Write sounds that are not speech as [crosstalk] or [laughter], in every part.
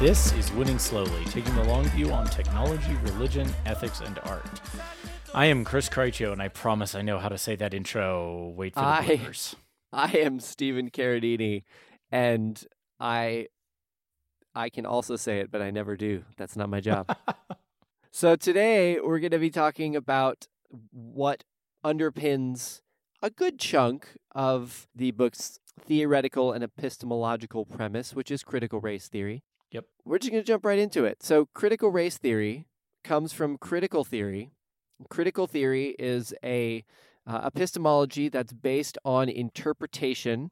This is Winning Slowly, taking the long view on technology, religion, ethics, and art. I am Chris Krycho, and I promise I know how to say that intro. Wait for the I- bloopers. [laughs] I am Stephen Carradini, and I I can also say it, but I never do. That's not my job. [laughs] so today we're going to be talking about what underpins a good chunk of the book's theoretical and epistemological premise, which is critical race theory. Yep. We're just going to jump right into it. So critical race theory comes from critical theory. Critical theory is a uh, epistemology that's based on interpretation.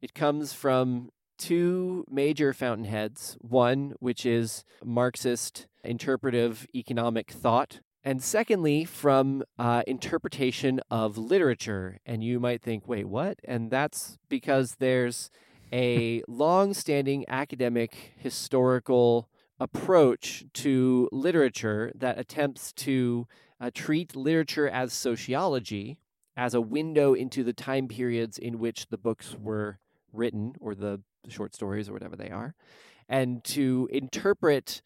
It comes from two major fountainheads one, which is Marxist interpretive economic thought, and secondly, from uh, interpretation of literature. And you might think, wait, what? And that's because there's a long standing academic historical approach to literature that attempts to uh, treat literature as sociology, as a window into the time periods in which the books were written, or the short stories, or whatever they are, and to interpret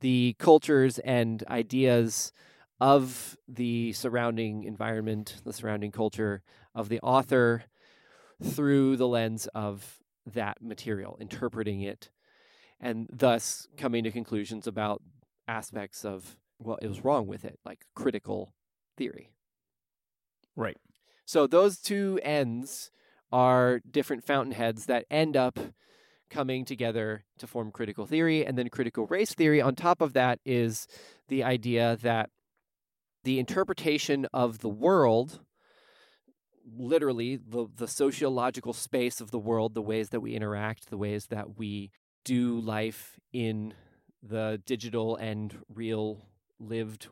the cultures and ideas of the surrounding environment, the surrounding culture of the author through the lens of that material, interpreting it, and thus coming to conclusions about aspects of what is wrong with it, like critical theory. Right. So those two ends are different fountainheads that end up coming together to form critical theory. And then critical race theory, on top of that, is the idea that the interpretation of the world, literally the, the sociological space of the world, the ways that we interact, the ways that we do life in the digital and real lived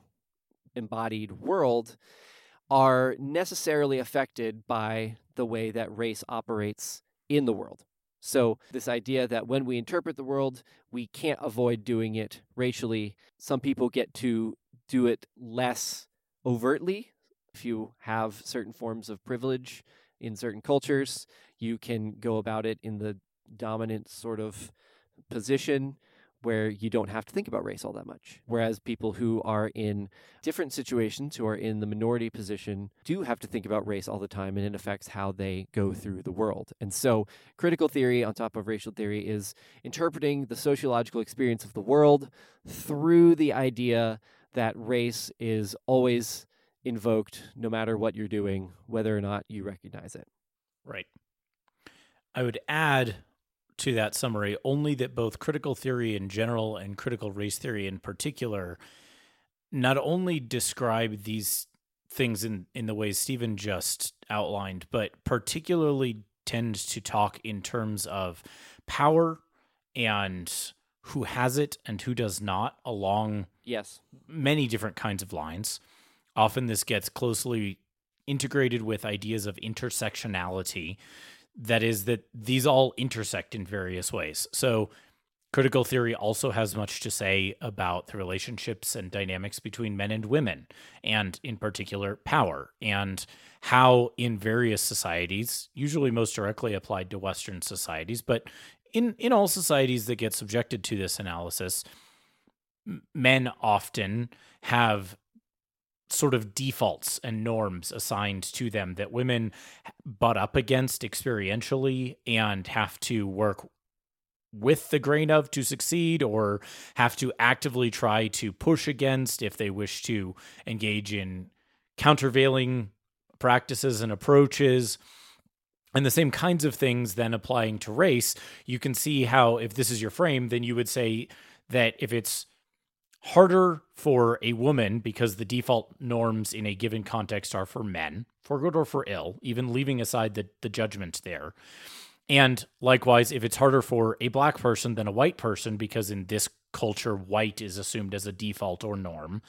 embodied world, are necessarily affected by the way that race operates in the world. So, this idea that when we interpret the world, we can't avoid doing it racially. Some people get to do it less overtly. If you have certain forms of privilege in certain cultures, you can go about it in the dominant sort of position where you don't have to think about race all that much. Whereas people who are in different situations, who are in the minority position, do have to think about race all the time and it affects how they go through the world. And so, critical theory on top of racial theory is interpreting the sociological experience of the world through the idea that race is always invoked no matter what you're doing, whether or not you recognize it. Right. I would add to that summary only that both critical theory in general and critical race theory in particular not only describe these things in, in the ways Stephen just outlined, but particularly tend to talk in terms of power and who has it and who does not along Yes. many different kinds of lines. Often this gets closely integrated with ideas of intersectionality. That is, that these all intersect in various ways. So, critical theory also has much to say about the relationships and dynamics between men and women, and in particular, power, and how in various societies, usually most directly applied to Western societies, but in, in all societies that get subjected to this analysis, men often have sort of defaults and norms assigned to them that women butt up against experientially and have to work with the grain of to succeed or have to actively try to push against if they wish to engage in countervailing practices and approaches. And the same kinds of things then applying to race you can see how if this is your frame then you would say that if it's harder for a woman because the default norms in a given context are for men, for good or for ill, even leaving aside the, the judgment there. And likewise, if it's harder for a black person than a white person, because in this culture, white is assumed as a default or norm,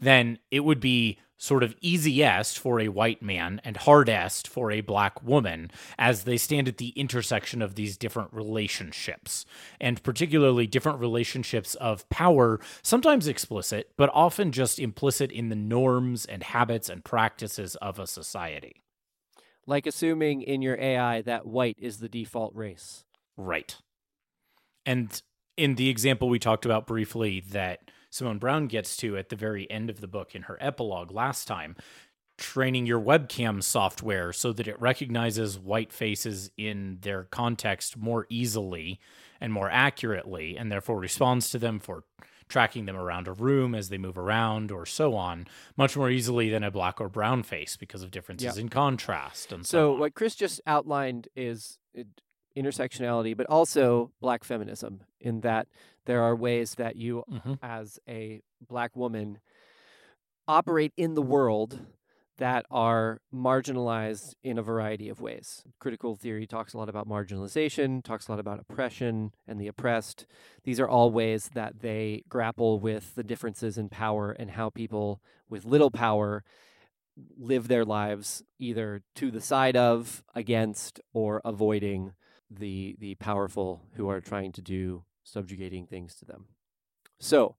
then it would be sort of easiest for a white man and hardest for a black woman as they stand at the intersection of these different relationships. And particularly different relationships of power sometimes explicit but often just implicit in the norms and habits and practices of a society Like assuming in your AI that white is the default race. right and in the example we talked about briefly that Simone Browne gets to at the very end of the book in her epilogue last time, training your webcam software so that it recognizes white faces in their context more easily and more accurately, and therefore responds to them for tracking them around a room as they move around or so on much more easily than a black or brown face because of differences in contrast and so, So what Chris just outlined is uh, intersectionality, but also black feminism in that there are ways that you Mhm. as a black woman operate in the world that are marginalized in a variety of ways. Critical theory talks a lot about marginalization, talks a lot about oppression and the oppressed. These are all ways that they grapple with the differences in power and how people with little power live their lives either to the side of, against, or avoiding the the powerful who are trying to do subjugating things to them. So,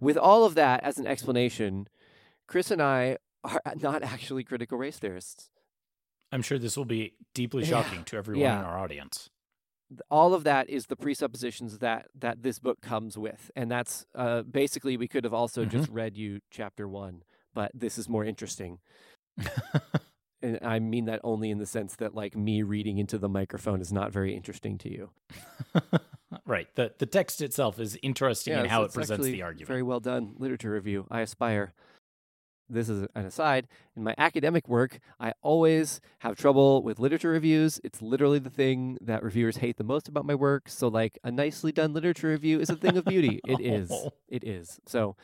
with all of that as an explanation, Chris and I are [laughs] not actually critical race theorists. I'm sure this will be deeply Yeah. shocking to everyone Yeah. in our audience. All of that is the presuppositions that that this book comes with, and that's uh, basically we could have also just read you chapter one, but this is more interesting. [laughs] And I mean that only in the sense that like me reading into the microphone is not very interesting to you. [laughs] right. The the text itself is interesting in it's- how it presents the argument. Very well done literature review. I aspire. This is an aside. In my academic work, I always have trouble with literature reviews. It's literally the thing that reviewers hate the most about my work. So, like, a nicely done literature review is a thing of beauty. [laughs] It is. Oh. It is. So,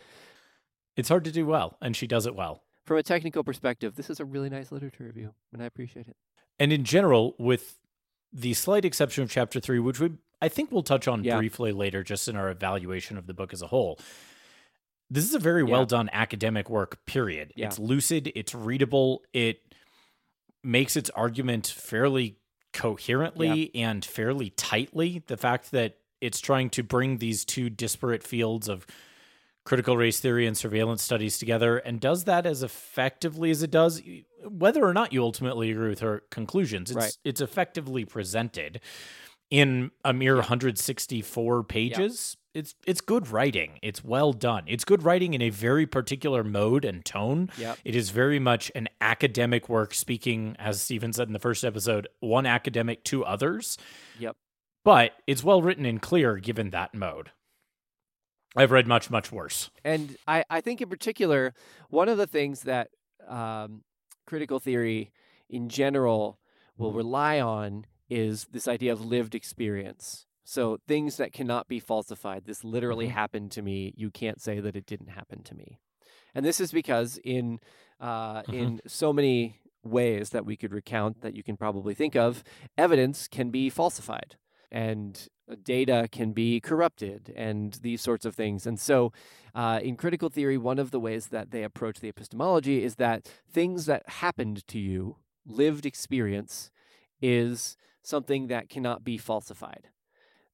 It's hard to do well, and she does it well. from a technical perspective, this is a really nice literature review, and I appreciate it. And in general, with the slight exception of chapter three, which we I think we'll touch on Yeah. briefly later, just in our evaluation of the book as a whole. This is a very Yeah. well done academic work, period. Yeah. It's lucid, it's readable, it makes its argument fairly coherently and fairly tightly. The fact that it's trying to bring these two disparate fields of critical race theory and surveillance studies together and does that as effectively as it does whether or not you ultimately agree with her conclusions it's Right. it's effectively presented in a mere 164 pages it's it's good writing it's well done it's good writing in a very particular mode and tone Yep. it is very much an academic work speaking as Stephen said in the first episode one academic to others Yep. but it's well written and clear given that mode I've read much, much worse. And I, I think in particular, one of the things that um, critical theory in general will rely on is this idea of lived experience. So things that cannot be falsified. This literally Mhm. happened to me. You can't say that it didn't happen to me. And this is because in uh, Mhm. in so many ways that we could recount that you can probably think of, evidence can be falsified and uh, data can be corrupted and these sorts of things. And so, uh, in critical theory, one of the ways that they approach the epistemology is that things that happened to you, lived experience, is something that cannot be falsified.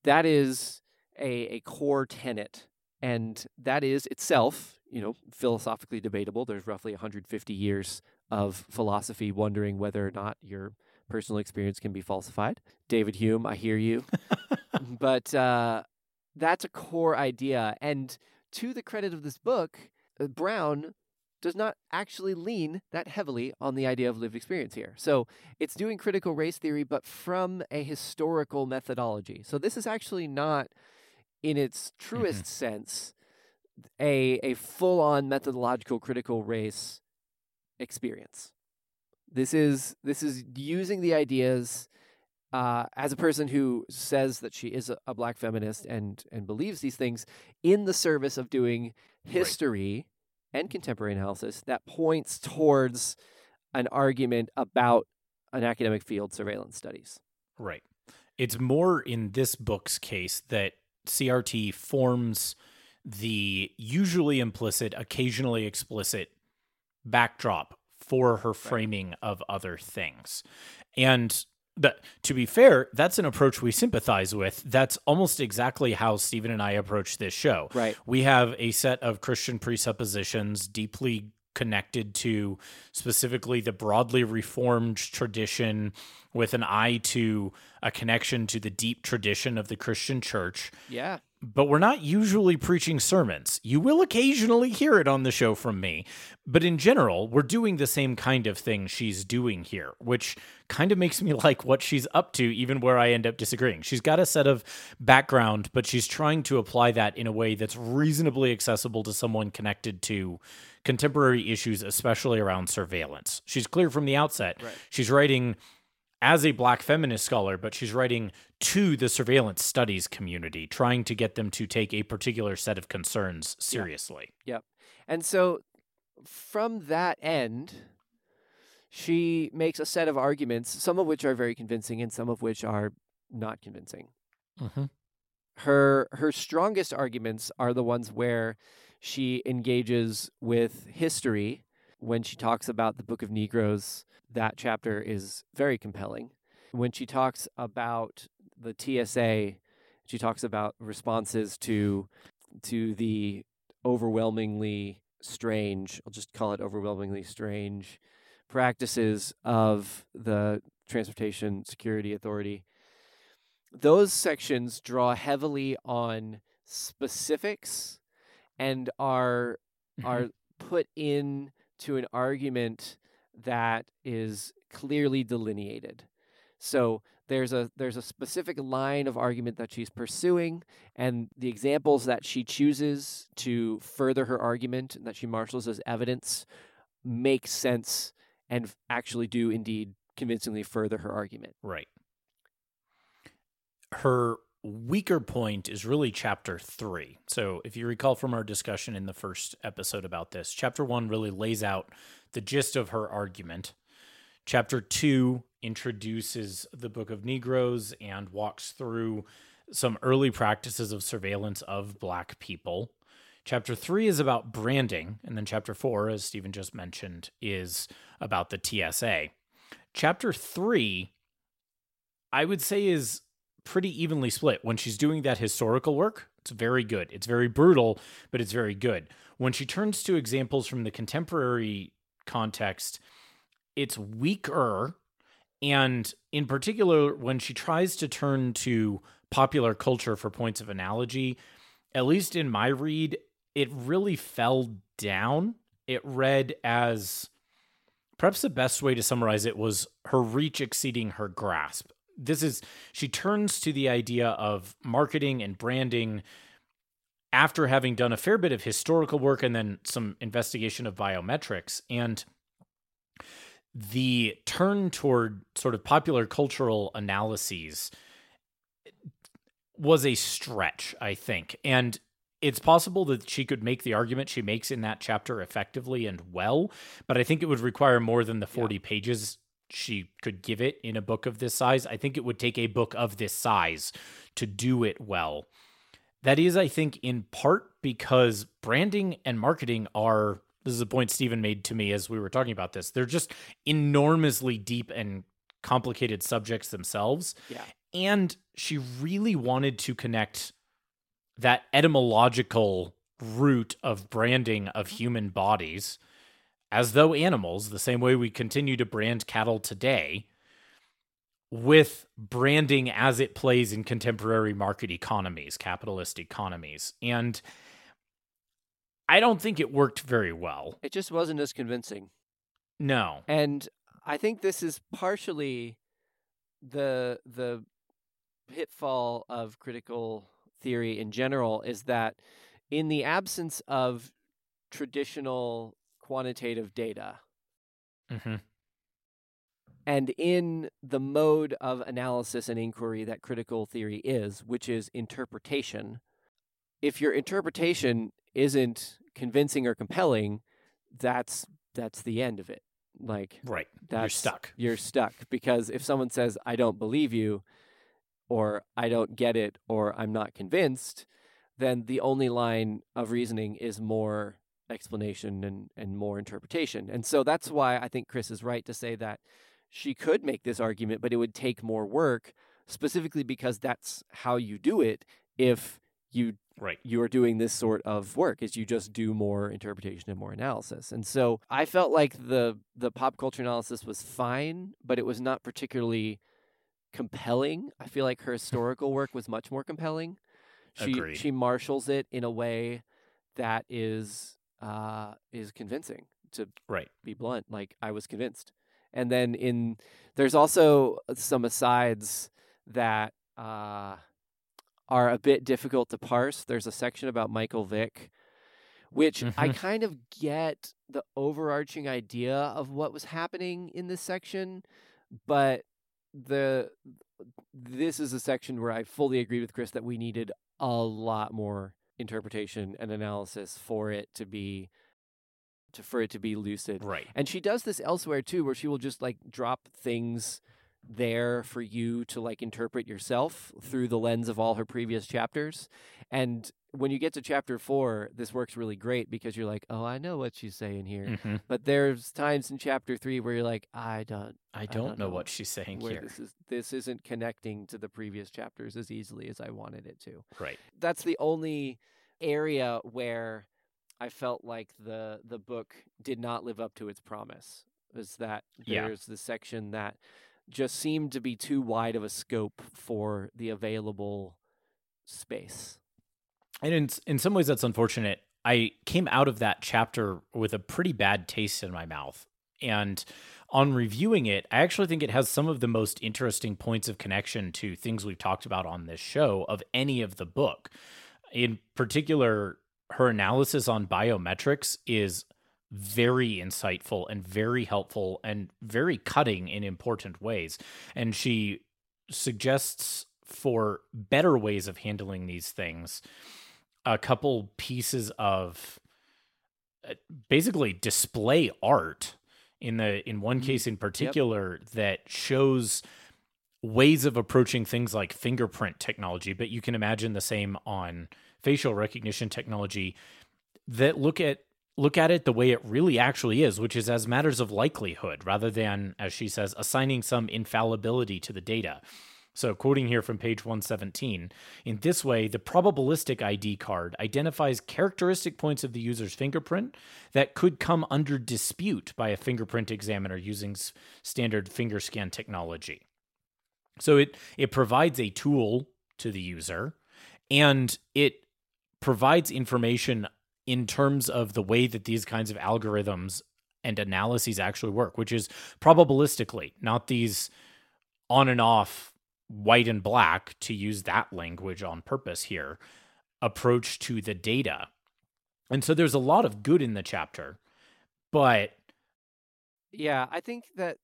That is a, a core tenet. And that is itself, you know, philosophically debatable. There's roughly 150 years of philosophy wondering whether or not your personal experience can be falsified. David Hume, I hear you. [laughs] but uh, that's a core idea. And to the credit of this book, uh, Browne does not actually lean that heavily on the idea of lived experience here. So it's doing critical race theory, but from a historical methodology. So this is actually not, in its truest sense, a, a full on methodological critical race experience. This is this is using the ideas uh, as a person who says that she is a, a black feminist and and believes these things in the service of doing history and contemporary analysis that points towards an argument about an academic field surveillance studies. Right. It's more in this book's case that CRT forms the usually implicit, occasionally explicit backdrop for her framing of other things. And that to be fair, that's an approach we sympathize with. That's almost exactly how Stephen and I approach this show. Right. We have a set of Christian presuppositions deeply connected to specifically the broadly reformed tradition with an eye to a connection to the deep tradition of the Christian church. Yeah. But we're not usually preaching sermons. You will occasionally hear it on the show from me, but in general, we're doing the same kind of thing she's doing here, which kind of makes me [laughs] like what she's up to, even where I end up disagreeing. She's got a set of background, but she's trying to apply that in a way that's reasonably accessible to someone connected to contemporary issues, especially around surveillance. She's clear from the outset. Right. She's writing as a black feminist scholar, but she's writing to the surveillance studies community, trying to get them to take a particular set of concerns seriously. Yep. And so from that end, she makes a set of arguments, some of which are very convincing and some of which are not convincing. Mm-hmm. Her her strongest arguments are the ones where she engages with history when she talks about the Book of Negroes. That chapter is very compelling. When she talks about the TSA, she talks about responses to to the overwhelmingly strange, I'll just call it overwhelmingly strange practices of the Transportation Security Authority. Those sections draw heavily on specifics and are mm-hmm. are put in to an argument that is clearly delineated. So there's a there's a specific line of argument that she's pursuing and the examples that she chooses to further her argument and that she marshals as evidence make sense and actually do indeed convincingly further her argument. Right. Her weaker point is really chapter three. So, if you recall from our discussion in the first episode about this, chapter one really lays out the gist of her argument. Chapter two introduces the Book of Negroes and walks through some early practices of surveillance of Black people. Chapter three is about branding, and then chapter four, as Stephen just mentioned, is about the TSA. Chapter three, I would say, is pretty evenly split. When she's doing that historical work, it's very good. It's very brutal, but it's very good. When she turns to examples from the contemporary context, it's weaker. And in particular, when she tries to turn to popular culture for points of analogy, at least in my read, it really fell down. It read as perhaps the best way to summarize it was her reach exceeding her grasp. This is, she turns to the idea of marketing and branding after having done a fair bit of historical work and then some investigation of biometrics. And the turn toward sort of popular cultural analyses was a stretch, I think. And it's possible that she could make the argument she makes in that chapter effectively and well, but I think it would require more than the 40 yeah. pages she could give it in a book of this size. I think it would take a book of this size to do it well. That is, I think, in part because branding and marketing are this is a point Stephen made to me as we were talking about this. They're just enormously deep and complicated subjects themselves. Yeah. And she really wanted to connect that etymological root of branding of mm-hmm. human bodies as though animals, the same way we continue to brand cattle today, with branding as it plays in contemporary market economies, capitalist economies. And I don't think it worked very well. It just wasn't as convincing. No. And I think this is partially the the pitfall of critical theory in general is that in the absence of traditional quantitative data mm-hmm. and in the mode of analysis and inquiry that critical theory is, which is interpretation, if your interpretation isn't convincing or compelling, that's that's the end of it. Like right, you're stuck. You're stuck because if someone says I don't believe you, or I don't get it, or I'm not convinced, then the only line of reasoning is more explanation and and more interpretation. And so that's why I think Chris is right to say that she could make this argument, but it would take more work, specifically because that's how you do it. If you right you are doing this sort of work is you just do more interpretation and more analysis and so i felt like the the pop culture analysis was fine but it was not particularly compelling i feel like her historical work was much more compelling She Agreed. she marshals it in a way that is uh is convincing to Right. be blunt. Like I was convinced. And then in there's also some asides that uh are a bit difficult to parse. There's a section about Michael Vick which I Mhm. kind of get the overarching idea of what was happening in this section, but the this is a section where I fully agree with Chris that we needed a lot more interpretation and analysis for it to be to for it to be lucid. Right. And she does this elsewhere too, where she will just like drop things there for you to like interpret yourself through the lens of all her previous chapters. And when you get to chapter four, this works really great because you're like, oh, I know what she's saying here. hmm But there's times in chapter three where you're like, I don't I don't, don't know, know what she's saying where here. this is this isn't connecting to the previous chapters as easily as I wanted it to. Right. That's the only area where I felt like the the book did not live up to its promise. Was that Yeah. there's the section that just seemed to be too wide of a scope for the available space. And in in some ways, that's unfortunate. I came out of that chapter with a pretty bad taste in my mouth. And on reviewing it, I actually think it has some of the most interesting points of connection to things we've talked about on this show of any of the book. In particular, her analysis on biometrics is very insightful and very helpful and very cutting in important ways. And she suggests for better ways of handling these things a couple pieces of uh, basically display art in the in one Mhm. case in particular that shows ways of approaching things like fingerprint technology but you can imagine the same on facial recognition technology that look at look at it the way it really actually is which is as matters of likelihood rather than as she says assigning some infallibility to the data so, quoting here from page 117, in this way, the probabilistic ID card identifies characteristic points of the user's fingerprint that could come under dispute by a fingerprint examiner using standard finger scan technology. So, it, it provides a tool to the user and it provides information in terms of the way that these kinds of algorithms and analyses actually work, which is probabilistically, not these on and off white and black to use that language on purpose here approach to the data. And so there's a lot of good in the chapter, but Yeah, I think that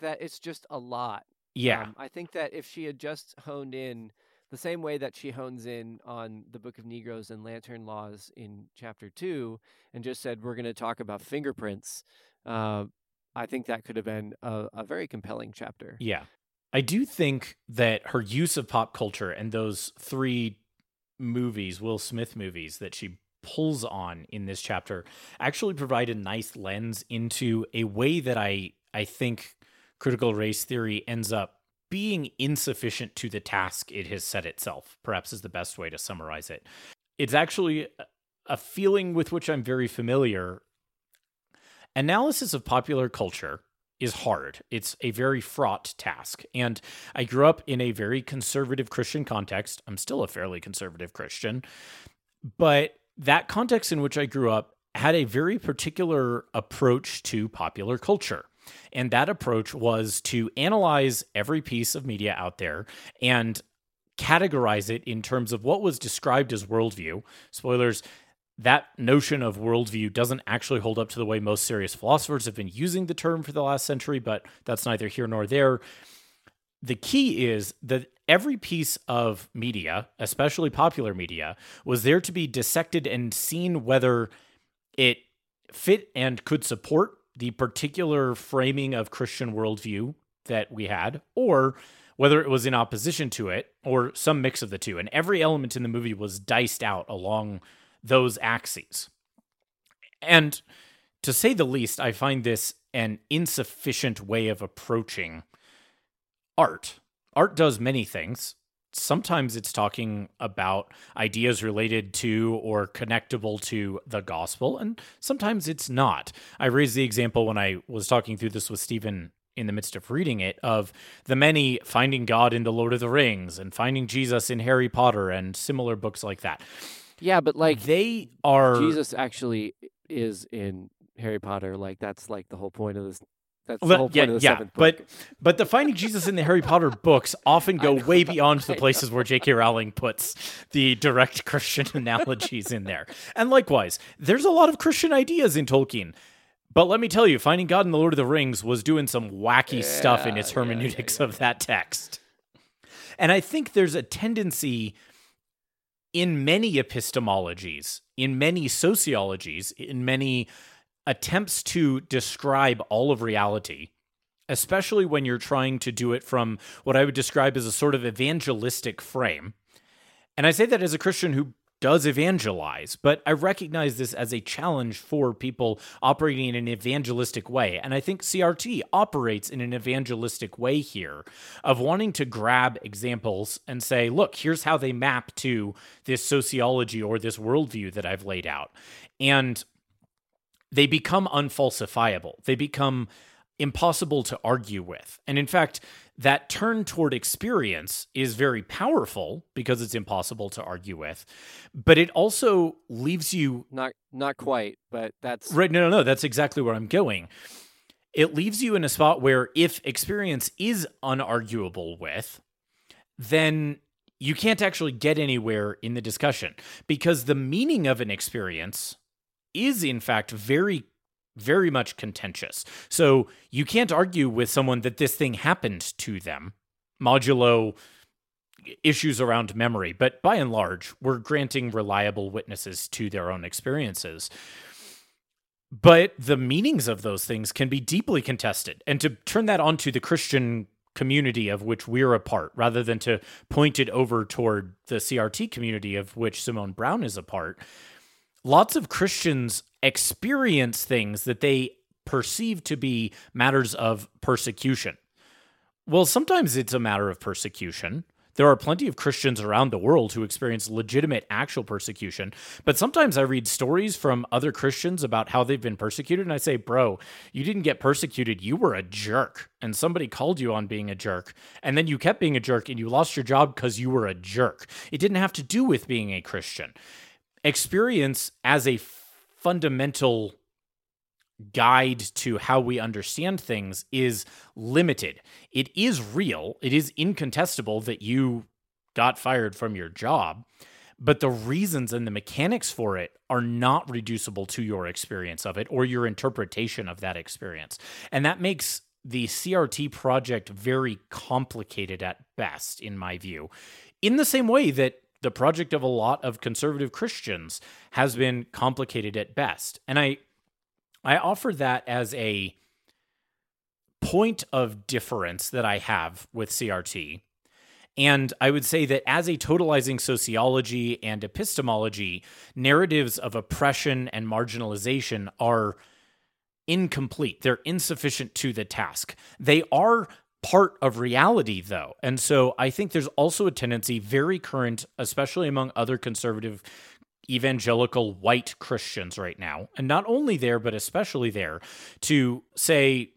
that it's just a lot. yeah, Um, I think that if she had just honed in the same way that she hones in on the Book of Negroes and Lantern Laws in chapter two, and just said we're going to talk about fingerprints, uh, I think that could have been a, a very compelling chapter. yeah. I do think that her use of pop culture and those three movies, Will Smith movies that she pulls on in this chapter actually provide a nice lens into a way that I I think critical race theory ends up being insufficient to the task it has set itself. Perhaps is the best way to summarize it. It's actually a- feeling with which I'm very familiar. Analysis of popular culture is hard. It's a very fraught task. And I grew up in a very conservative Christian context. I'm still a fairly conservative Christian. But that context in which I grew up had a very particular approach to popular culture. And that approach was to analyze every piece of media out there and categorize it in terms of what was described as worldview. Spoilers, that notion of worldview doesn't actually hold up to the way most serious philosophers have been using the term for the last century, but that's neither here nor there. The key is that every piece of media, especially popular media, was there to be dissected and seen whether it fit and could support the particular framing of Christian worldview that we had, or whether it was in opposition to it, or some mix of the two. And every element in the movie was diced out along those axes. And to say the least, I find this an insufficient way of approaching art. Art does many things. Sometimes it's talking about ideas related to or connectable to the gospel, and sometimes it's not. I raised the example when I was talking through this with Stephen in the midst of reading it of the many finding God in the Lord of the Rings and finding Jesus in Harry Potter and similar books like that. Yeah, but like they are Jesus actually is in Harry Potter. Like that's like the whole point of this. That's the whole point yeah, of the yeah, seventh but book. but the finding Jesus in the Harry Potter books often [laughs] go way beyond the places where J.K. Rowling puts the direct Christian [laughs] analogies in there. And likewise, there's a lot of Christian ideas in Tolkien. But let me tell you, Finding God in the Lord of the Rings was doing some wacky stuff in its Yeah, yeah, yeah, hermeneutics yeah. of that text. And I think there's a tendency in many epistemologies, in many sociologies, in many attempts to describe all of reality, especially when you're trying to do it from what I would describe as a sort of evangelistic frame. And I say that as a Christian who does evangelize, but I recognize this as a challenge for people operating in an evangelistic way. And I think CRT operates in an evangelistic way here of wanting to grab examples and say, look, here's how they map to this sociology or this worldview that I've laid out. And they become unfalsifiable. They become impossible to argue with. And in fact, that turn toward experience is very powerful because it's impossible to argue with, but it also leaves you not not quite, but that's right. No, no, no. That's exactly where I'm going. It leaves you in a spot where if experience is unarguable with, then you can't actually get anywhere in the discussion because the meaning of an experience is in fact very very much contentious. So you can't argue with someone that this thing happened to them, modulo issues around memory. But by and large, we're granting reliable witnesses to their own experiences. But the meanings of those things can be deeply contested. And to turn that onto the Christian community of which we're a part, rather than to point it over toward the CRT community of which Simone Browne is a part, lots of Christians experience things that they perceive to be matters of persecution. Well, sometimes it's a matter of persecution. There are plenty of Christians around the world who experience legitimate actual persecution, but sometimes I read stories from other Christians about how they've been persecuted, and I say, Bro, you didn't get persecuted. You were a jerk, and somebody called you on being a jerk, and then you kept being a jerk, and you lost your job because you were a jerk. It didn't have to do with being a Christian. Experience as a fundamental guide to how we understand things is limited. It is real, it is incontestable that you got fired from your job, but the reasons and the mechanics for it are not reducible to your experience of it or your interpretation of that experience. And that makes the CRT project very complicated at best, in my view, in the same way that the project of a lot of conservative Christians has been complicated at best. And I I offer that as a point of difference that I have with CRT. And I would say that as a totalizing sociology and epistemology, narratives of oppression and marginalization are incomplete. They're insufficient to the task. They are part of reality, though. And so I think there's also a tendency, very current, especially among other conservative evangelical white Christians right now, and not only there, but especially there, to say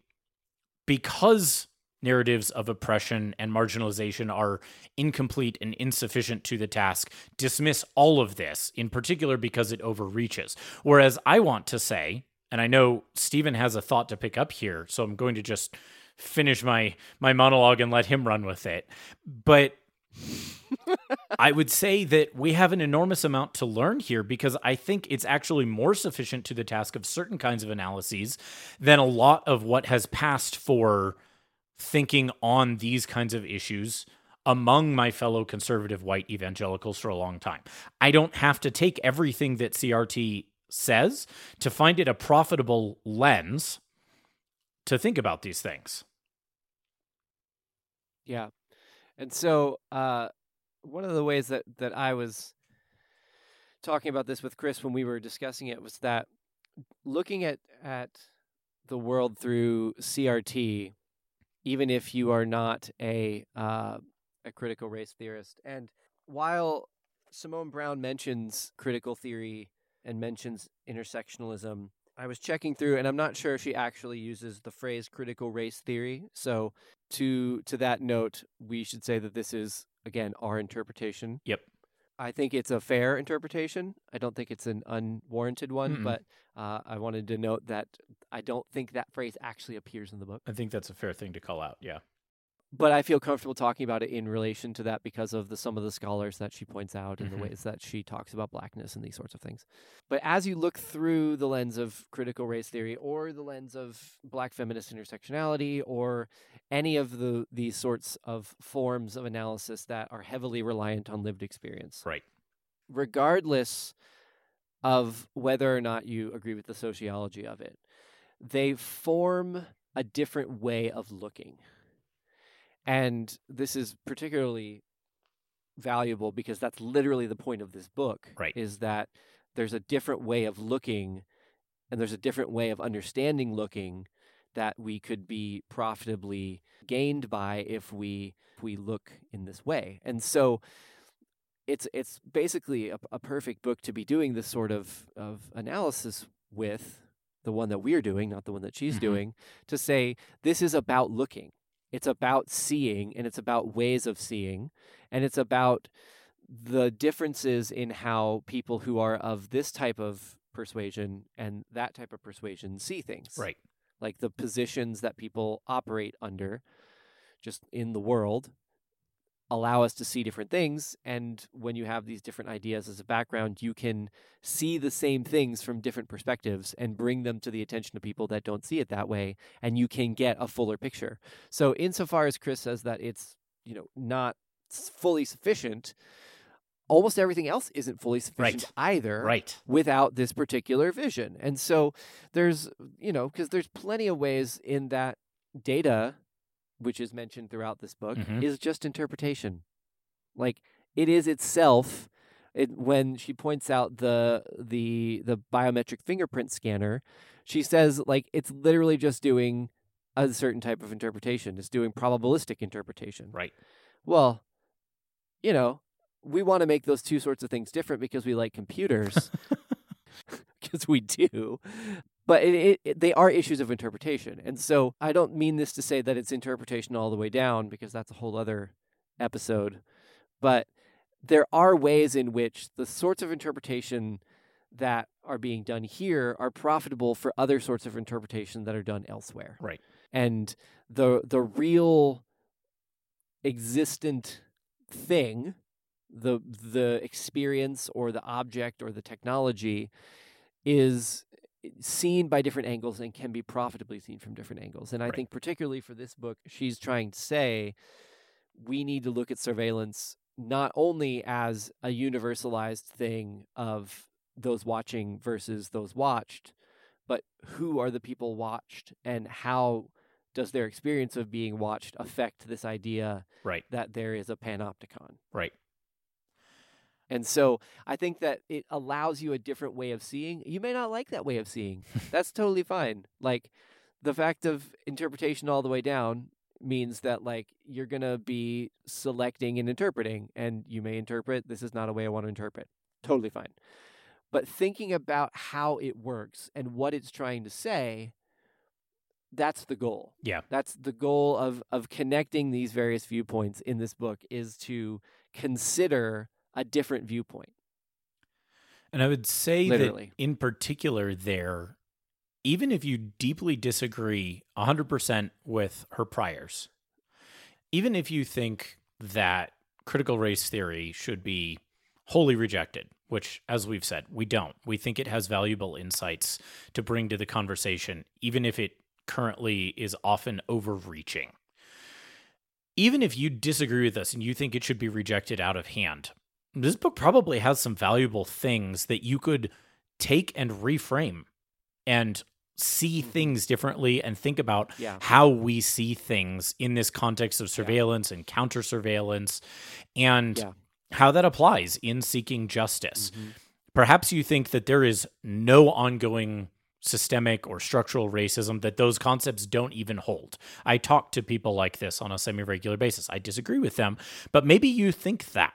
because narratives of oppression and marginalization are incomplete and insufficient to the task, dismiss all of this, in particular because it overreaches. Whereas I want to say, and I know Stephen has a thought to pick up here, so I'm going to just finish my my monologue and let him run with it. But [laughs] I would say that we have an enormous amount to learn here because I think it's actually more sufficient to the task of certain kinds of analyses than a lot of what has passed for thinking on these kinds of issues among my fellow conservative white evangelicals for a long time. I don't have to take everything that CRT says to find it a profitable lens to think about these things. Yeah. And so uh, one of the ways that, that I was talking about this with Chris when we were discussing it was that looking at, at the world through CRT, even if you are not a uh, a critical race theorist, and while Simone Browne mentions critical theory and mentions intersectionalism, I was checking through, and I'm not sure she actually uses the phrase critical race theory. So, to to that note, we should say that this is again our interpretation. Yep. I think it's a fair interpretation. I don't think it's an unwarranted one, Mm-mm. but uh, I wanted to note that I don't think that phrase actually appears in the book. I think that's a fair thing to call out. Yeah. But I feel comfortable talking about it in relation to that because of the some of the scholars that she points out and Mhm. the ways that she talks about blackness and these sorts of things. But as you look through the lens of critical race theory or the lens of black feminist intersectionality or any of the these sorts of forms of analysis that are heavily reliant on lived experience, Right. regardless of whether or not you agree with the sociology of it, they form a different way of looking. And this is particularly valuable because that's literally the point of this book Right. is that there's a different way of looking and there's a different way of understanding looking that we could be profitably gained by if we if we look in this way. And so it's it's basically a, a perfect book to be doing this sort of of analysis with the one that we're doing, not the one that she's Mhm. doing, to say this is about looking. It's about seeing and it's about ways of seeing and it's about the differences in how people who are of this type of persuasion and that type of persuasion see things Right. like the positions that people operate under just in the world allow us to see different things and when you have these different ideas as a background you can see the same things from different perspectives and bring them to the attention of people that don't see it that way and you can get a fuller picture so insofar as chris says that it's you know not fully sufficient almost everything else isn't fully sufficient either Right. without this particular vision. And so there's, you know, because there's plenty of ways in that data, which is mentioned throughout this book, Mhm. is just interpretation. Like it is itself. It, when she points out the the the biometric fingerprint scanner, she says like it's literally just doing a certain type of interpretation. It's doing probabilistic interpretation. Right. Well, you know, we want to make those two sorts of things different because we like computers, [laughs] [laughs] because we do. But it, it, they are issues of interpretation. And so I don't mean this to say that it's interpretation all the way down, because that's a whole other episode. But there are ways in which the sorts of interpretation that are being done here are profitable for other sorts of interpretation that are done elsewhere Right. and the the real existent thing the the experience or the object or the technology is seen by different angles and can be profitably seen from different angles and i Right. think particularly for this book she's trying to say we need to look at surveillance not only as a universalized thing of those watching versus those watched but who are the people watched and how does their experience of being watched affect this idea Right. that there is a panopticon Right. And so i think that it allows you a different way of seeing. You may not like that way of seeing. [laughs] That's totally fine. Like the fact of interpretation all the way down means that like you're going to be selecting and interpreting and you may interpret this is not a way i want to interpret. Totally fine. But thinking about how it works and what it's trying to say that's the goal. Yeah. that's the goal of of connecting these various viewpoints in this book is to consider a different viewpoint And I would say Literally. that in particular, there, even if you deeply disagree 100% with her priors, even if you think that critical race theory should be wholly rejected, which, as we've said, we don't, we think it has valuable insights to bring to the conversation, even if it currently is often overreaching. Even if you disagree with us and you think it should be rejected out of hand, this book probably has some valuable things that you could take and reframe and see Mhm. things differently and think about yeah how we see things in this context of surveillance and counter surveillance and Yeah. how that applies in seeking justice. Mhm. Perhaps you think that there is no ongoing systemic or structural racism, that those concepts don't even hold. I talk to people like this on a semi regular basis. I disagree with them, but maybe you think that.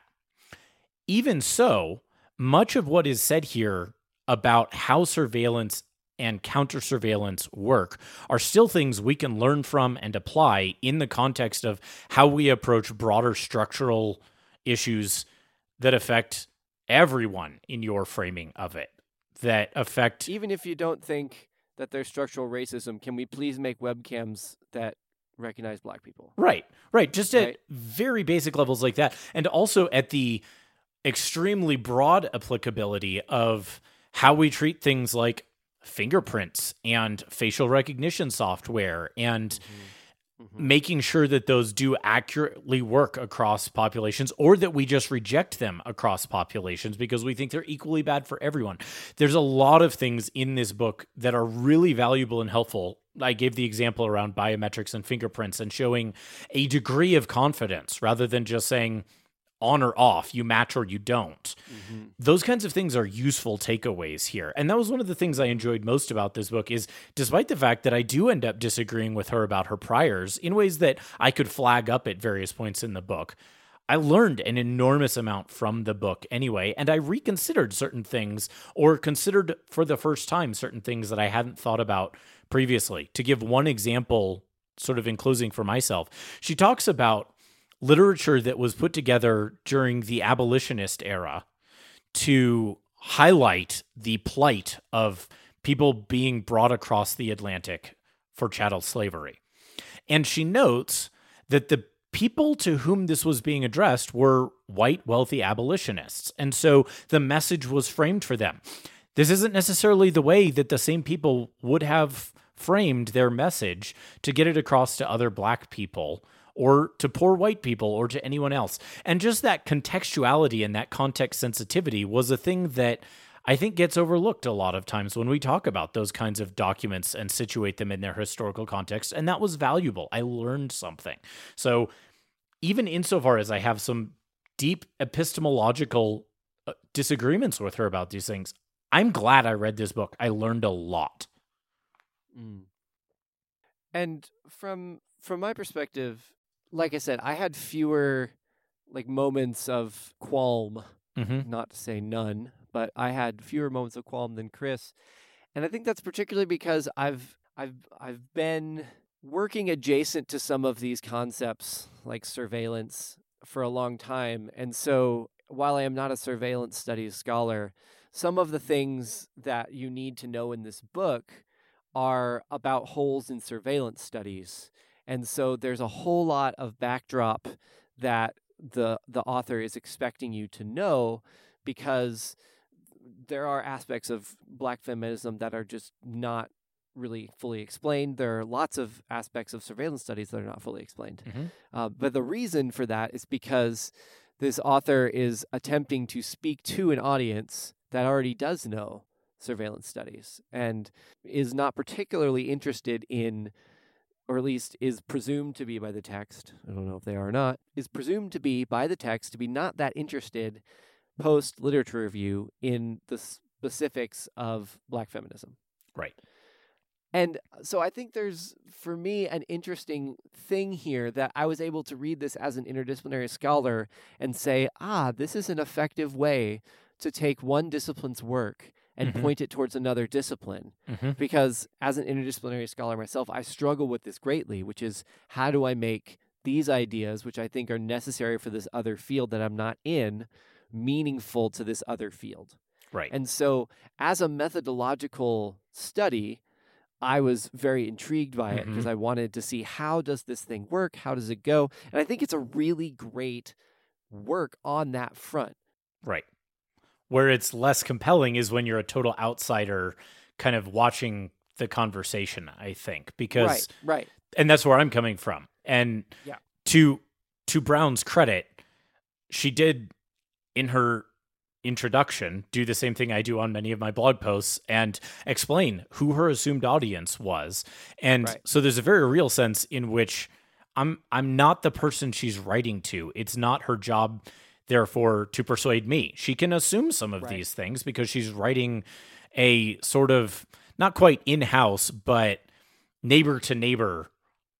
Even so, much of what is said here about how surveillance and counter surveillance work are still things we can learn from and apply in the context of how we approach broader structural issues that affect everyone in your framing of it, that affect. Even if you don't think that there's structural racism, can we please make webcams that recognize black people? Right, right. Just at Right. very basic levels like that. And also at the extremely broad applicability of how we treat things like fingerprints and facial recognition software and mm-hmm. Mm-hmm. making sure that those do accurately work across populations or that we just reject them across populations because we think they're equally bad for everyone. There's a lot of things in this book that are really valuable and helpful. I gave the example around biometrics and fingerprints and showing a degree of confidence rather than just saying on or off, you match or you don't. Mm-hmm. Those kinds of things are useful takeaways here. And that was one of the things i enjoyed most about this book is despite the fact that i do end up disagreeing with her about her priors in ways that i could flag up at various points in the book i learned an enormous amount from the book anyway and i reconsidered certain things or considered for the first time certain things that i hadn't thought about previously. To give one example sort of in closing for myself she talks about literature that was put together during the abolitionist era to highlight the plight of people being brought across the Atlantic for chattel slavery. And she notes that the people to whom this was being addressed were white, wealthy abolitionists. And so the message was framed for them. This isn't necessarily the way that the same people would have framed their message to get it across to other black people or to poor white people or to anyone else. And just that contextuality and that context sensitivity was a thing that I think gets overlooked a lot of times when we talk about those kinds of documents and situate them in their historical context. And that was valuable. I learned something. So, even insofar as I have some deep epistemological uh, disagreements with her about these things, I'm glad I read this book. I learned a lot. Mm. And from from my perspective, like I said, I had fewer like moments of qualm, Mm-hmm. not to say none, but I had fewer moments of qualm than Chris. And I think that's particularly because I've I've I've been working adjacent to some of these concepts like surveillance for a long time. And so while I am not a surveillance studies scholar, some of the things that you need to know in this book are about holes in surveillance studies. And so there's a whole lot of backdrop that the the author is expecting you to know because there are aspects of black feminism that are just not really fully explained. There are lots of aspects of surveillance studies that are not fully explained. Mhm. Uh, but the reason for that is because this author is attempting to speak to an audience that already does know surveillance studies and is not particularly interested in or at least is presumed to be by the text i don't know if they are or not is presumed to be by the text to be not that interested post literature review in the specifics of black feminism Right. and so I think there's, for me, an interesting thing here that I was able to read this as an interdisciplinary scholar and say, ah, this is an effective way to take one discipline's work and Mhm. point it towards another discipline. Mm-hmm. Because as an interdisciplinary scholar myself, I struggle with this greatly, which is how do I make these ideas, which I think are necessary for this other field that I'm not in, meaningful to this other field? Right. And so, as a methodological study, I was very intrigued by it because I wanted to see how does this thing work? How does it go? And I think it's a really great work on that front. Right. Where it's less compelling is when you're a total outsider kind of watching the conversation, I think. Because right, right. and that's where I'm coming from. And Yeah. to to Browne's credit, she did in her introduction do the same thing I do on many of my blog posts and explain who her assumed audience was. And Right. so there's a very real sense in which I'm I'm not the person she's writing to. It's not her job therefore to persuade me. She can assume some of Right. these things because she's writing a sort of not quite in-house but neighbor to neighbor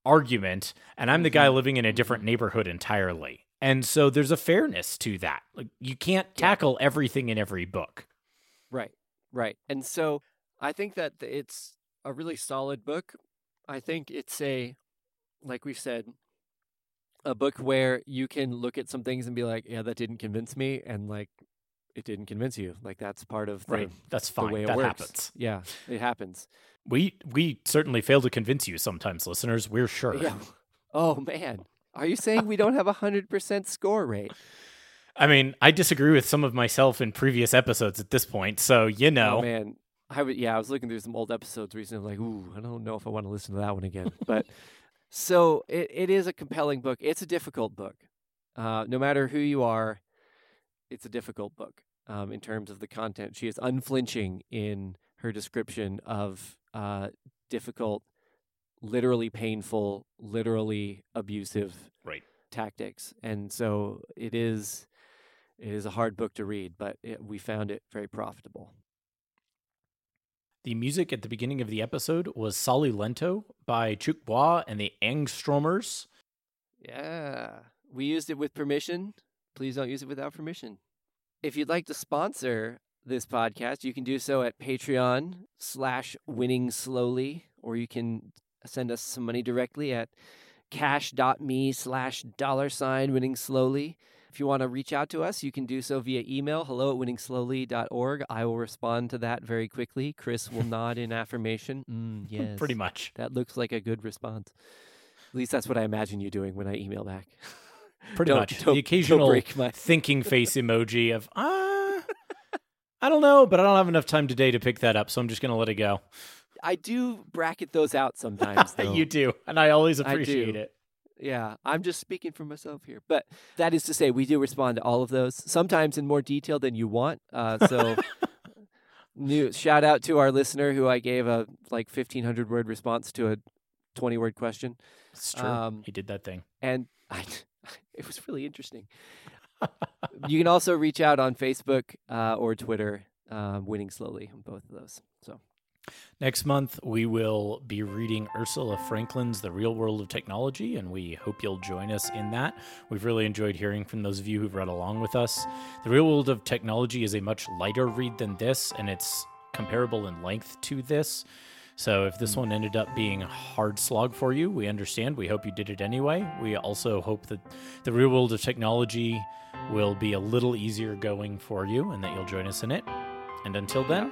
argument and I'm the guy Mhm. living in a different neighborhood entirely. And so there's a fairness to that. Like you can't tackle everything in every book. Right, right. And so I think that it's a really solid book. I think it's a, like we've said, a book where you can look at some things and be like, yeah, that didn't convince me. And like, it didn't convince you. Like, that's part of the, Right. That's the fine. way it that works. happens. Yeah, it happens. We we certainly fail to convince you sometimes, listeners. We're sure. Yeah. Oh, man. Are you saying we don't have a 100% score rate? I mean, I disagree with some of myself in previous episodes at this point, so you oh, know. Oh man, I would. Yeah, I was looking through some old episodes recently. Like, ooh, I don't know if I want to listen to that one again. [laughs] But so it, it is a compelling book. It's a difficult book. Uh, no matter who you are, it's a difficult book um, in terms of the content. She is unflinching in her description of uh, difficult, literally painful, literally abusive Right. tactics, and so it is. It is a hard book to read, but it, we found it very profitable. The music at the beginning of the episode was Soli Lento by Chuk Bois and the Angstromers. Yeah. We used it with permission. Please don't use it without permission. If you'd like to sponsor this podcast, you can do so at Patreon slash winning slowly, or you can send us some money directly at cash.me slash dollar sign winning slowly. If you want to reach out to us, you can do so via email, hello at winningslowly.org. I will respond to that very quickly. Chris will [laughs] nod in affirmation. Mm, [laughs] yes. Pretty much. That looks like a good response. At least that's what I imagine you doing when I email back. [laughs] Pretty Don't- much. don't- the occasional my- thinking face emoji of, ah, I don't know, but I don't have enough time today to pick that up, so I'm just going to let it go. I do bracket those out sometimes. Though. you do, and I always I appreciate do. it. Yeah, I'm just speaking for myself here. But that is to say, we do respond to all of those, sometimes in more detail than you want. Uh, so, new shout out to our listener who I gave a like 1,500 word response to a 20 word question. It's true. Um, he did that thing. and I, [laughs] it was really interesting. you can also reach out on Facebook uh, or Twitter, uh, winning slowly on both of those. So Next month, we will be reading Ursula Franklin's The Real World of Technology, and we hope you'll join us in that. We've really enjoyed hearing from those of you who've read along with us. The Real World of Technology is a much lighter read than this, and it's comparable in length to this. So if this one ended up being a hard slog for you, we understand. We hope you did it anyway. We also hope that The Real World of Technology will be a little easier going for you and that you'll join us in it. And until then,